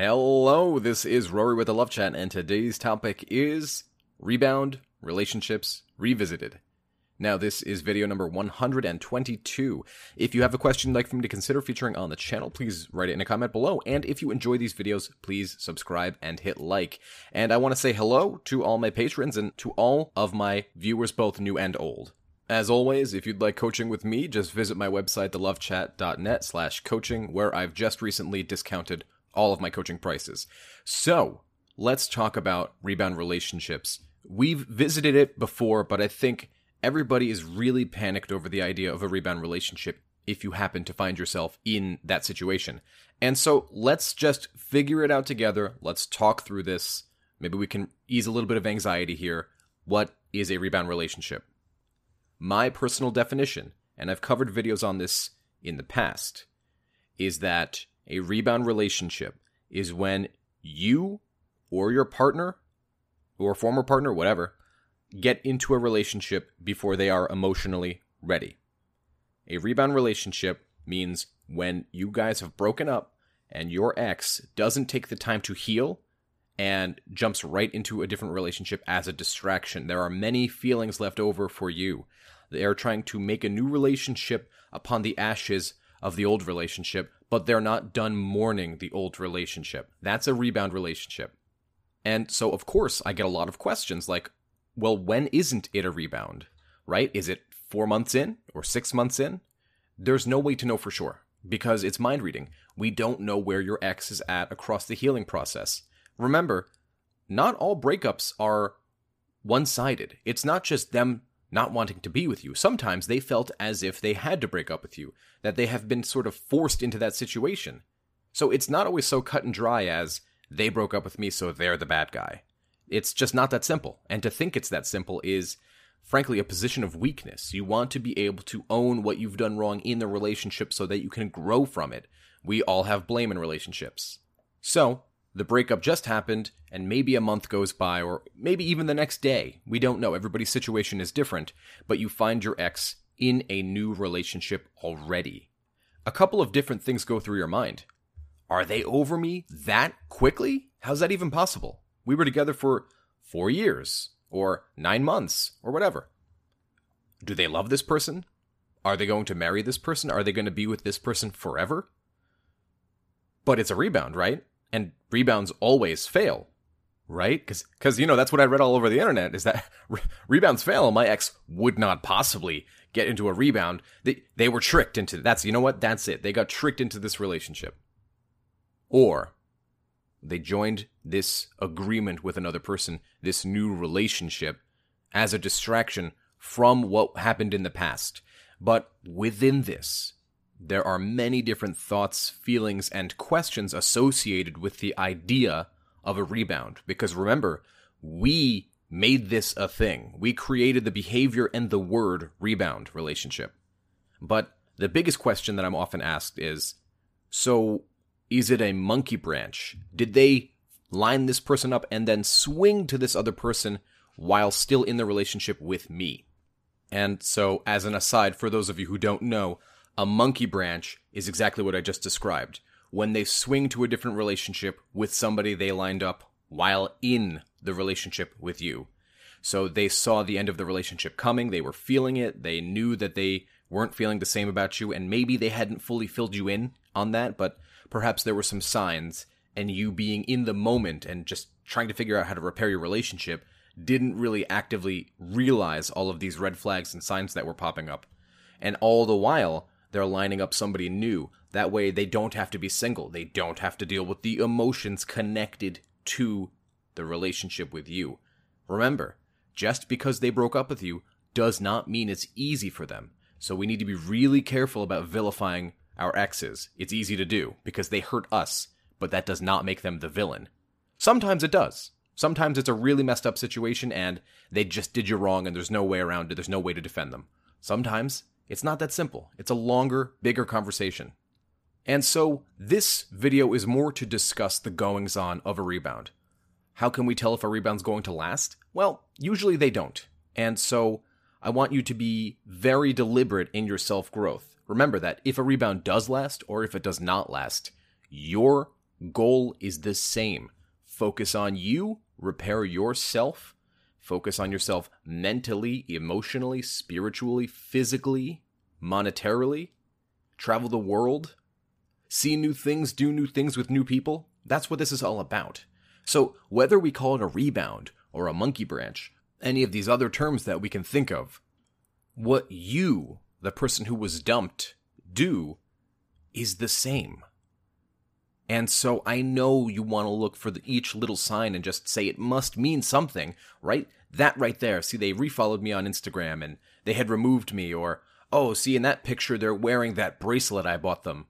Hello, this is Rory with the Love Chat, and today's topic is rebound relationships revisited. Now, this is video number 122. If you have a question you'd like for me to consider featuring on the channel, please write it in a comment below. And if you enjoy these videos, please subscribe and hit like. And I want to say hello to all my patrons and to all of my viewers, both new and old. As always, if you'd like coaching with me, just visit my website, thelovechat.net slash coaching, where I've just recently discounted all of my coaching prices. So, let's talk about rebound relationships. We've visited it before, but I think everybody is really panicked over the idea of a rebound relationship if you happen to find yourself in that situation. And so let's just figure it out together. Let's talk through this. Maybe we can ease a little bit of anxiety here. What is a rebound relationship? My personal definition, and I've covered videos on this in the past, is that a rebound relationship is when you or your partner or former partner, whatever, get into a relationship before they are emotionally ready. A rebound relationship means when you guys have broken up and your ex doesn't take the time to heal and jumps right into a different relationship as a distraction. There are many feelings left over for you. They are trying to make a new relationship upon the ashes of the old relationship, but they're not done mourning the old relationship. That's a rebound relationship. And so, of course, I get a lot of questions like, well, when isn't it a rebound? Right? Is it four months in or six months in? There's no way to know for sure because it's mind reading. We don't know where your ex is at across the healing process. Remember, not all breakups are one sided. It's not just them not wanting to be with you. Sometimes they felt as if they had to break up with you, that they have been sort of forced into that situation. So it's not always so cut and dry as they broke up with me, so they're the bad guy. It's just not that simple. And to think it's that simple is, frankly, a position of weakness. You want to be able to own what you've done wrong in the relationship so that you can grow from it. We all have blame in relationships. So, the breakup just happened, and maybe a month goes by, or maybe even the next day. We don't know. Everybody's situation is different, but you find your ex in a new relationship already. A couple of different things go through your mind. Are they over me that quickly? How's that even possible? We were together for four years, or nine months, or whatever. Do they love this person? Are they going to marry this person? Are they going to be with this person forever? But it's a rebound, right? And rebounds always fail, right? Because, because you know, that's what I read all over the internet is that re- rebounds fail. My ex would not possibly get into a rebound. They, they were tricked into that's, you know what? That's it. They got tricked into this relationship. Or they joined this agreement with another person, this new relationship, as a distraction from what happened in the past. But within this, there are many different thoughts, feelings, and questions associated with the idea of a rebound. Because remember, we made this a thing. We created the behavior and the word rebound relationship. But the biggest question that I'm often asked is so is it a monkey branch? Did they line this person up and then swing to this other person while still in the relationship with me? And so, as an aside, for those of you who don't know, a monkey branch is exactly what I just described. When they swing to a different relationship with somebody they lined up while in the relationship with you. So they saw the end of the relationship coming, they were feeling it, they knew that they weren't feeling the same about you, and maybe they hadn't fully filled you in on that, but perhaps there were some signs, and you being in the moment and just trying to figure out how to repair your relationship didn't really actively realize all of these red flags and signs that were popping up. And all the while, they're lining up somebody new. That way, they don't have to be single. They don't have to deal with the emotions connected to the relationship with you. Remember, just because they broke up with you does not mean it's easy for them. So we need to be really careful about vilifying our exes. It's easy to do because they hurt us, but that does not make them the villain. Sometimes it does. Sometimes it's a really messed up situation and they just did you wrong and there's no way around it. There's no way to defend them. Sometimes it's not that simple. It's a longer, bigger conversation. And so this video is more to discuss the goings on of a rebound. How can we tell if a rebound's going to last? Well, usually they don't. And so I want you to be very deliberate in your self growth. Remember that if a rebound does last or if it does not last, your goal is the same. Focus on you, repair yourself, focus on yourself mentally, emotionally, spiritually, physically, monetarily, travel the world, see new things, do new things with new people. That's what this is all about. So, whether we call it a rebound or a monkey branch, any of these other terms that we can think of, what you, the person who was dumped, do is the same. And so I know you want to look for the, each little sign and just say it must mean something, right? That right there. See, they refollowed me on Instagram and they had removed me, or, oh, see, in that picture, they're wearing that bracelet I bought them.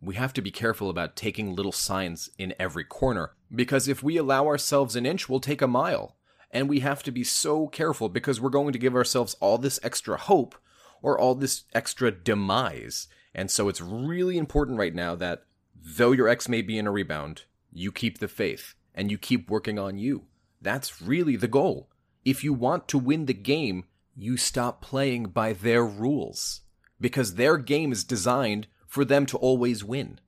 We have to be careful about taking little signs in every corner, because if we allow ourselves an inch, we'll take a mile. And we have to be so careful because we're going to give ourselves all this extra hope or all this extra demise. And so it's really important right now that though your ex may be in a rebound, you keep the faith and you keep working on you. That's really the goal. If you want to win the game, you stop playing by their rules because their game is designed for them to always win.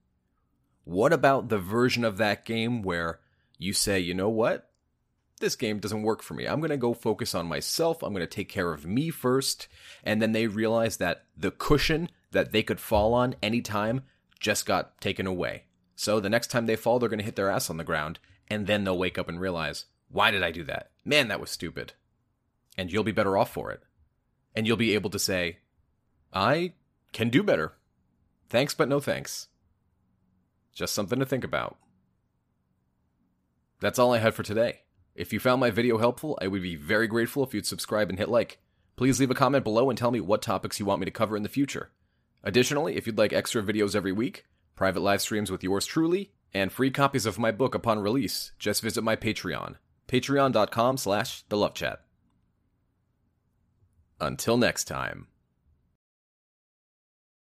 What about the version of that game where you say, you know what? This game doesn't work for me. I'm going to go focus on myself. I'm going to take care of me first. And then they realize that the cushion that they could fall on anytime just got taken away. So the next time they fall, they're going to hit their ass on the ground, and then they'll wake up and realize, why did I do that? Man, that was stupid. And you'll be better off for it. And you'll be able to say, I can do better. Thanks, but no thanks. Just something to think about. That's all I had for today. If you found my video helpful, I would be very grateful if you'd subscribe and hit like. Please leave a comment below and tell me what topics you want me to cover in the future. Additionally, if you'd like extra videos every week, private live streams with yours truly, and free copies of my book upon release, just visit my Patreon, patreon.com slash the love chat. Until next time.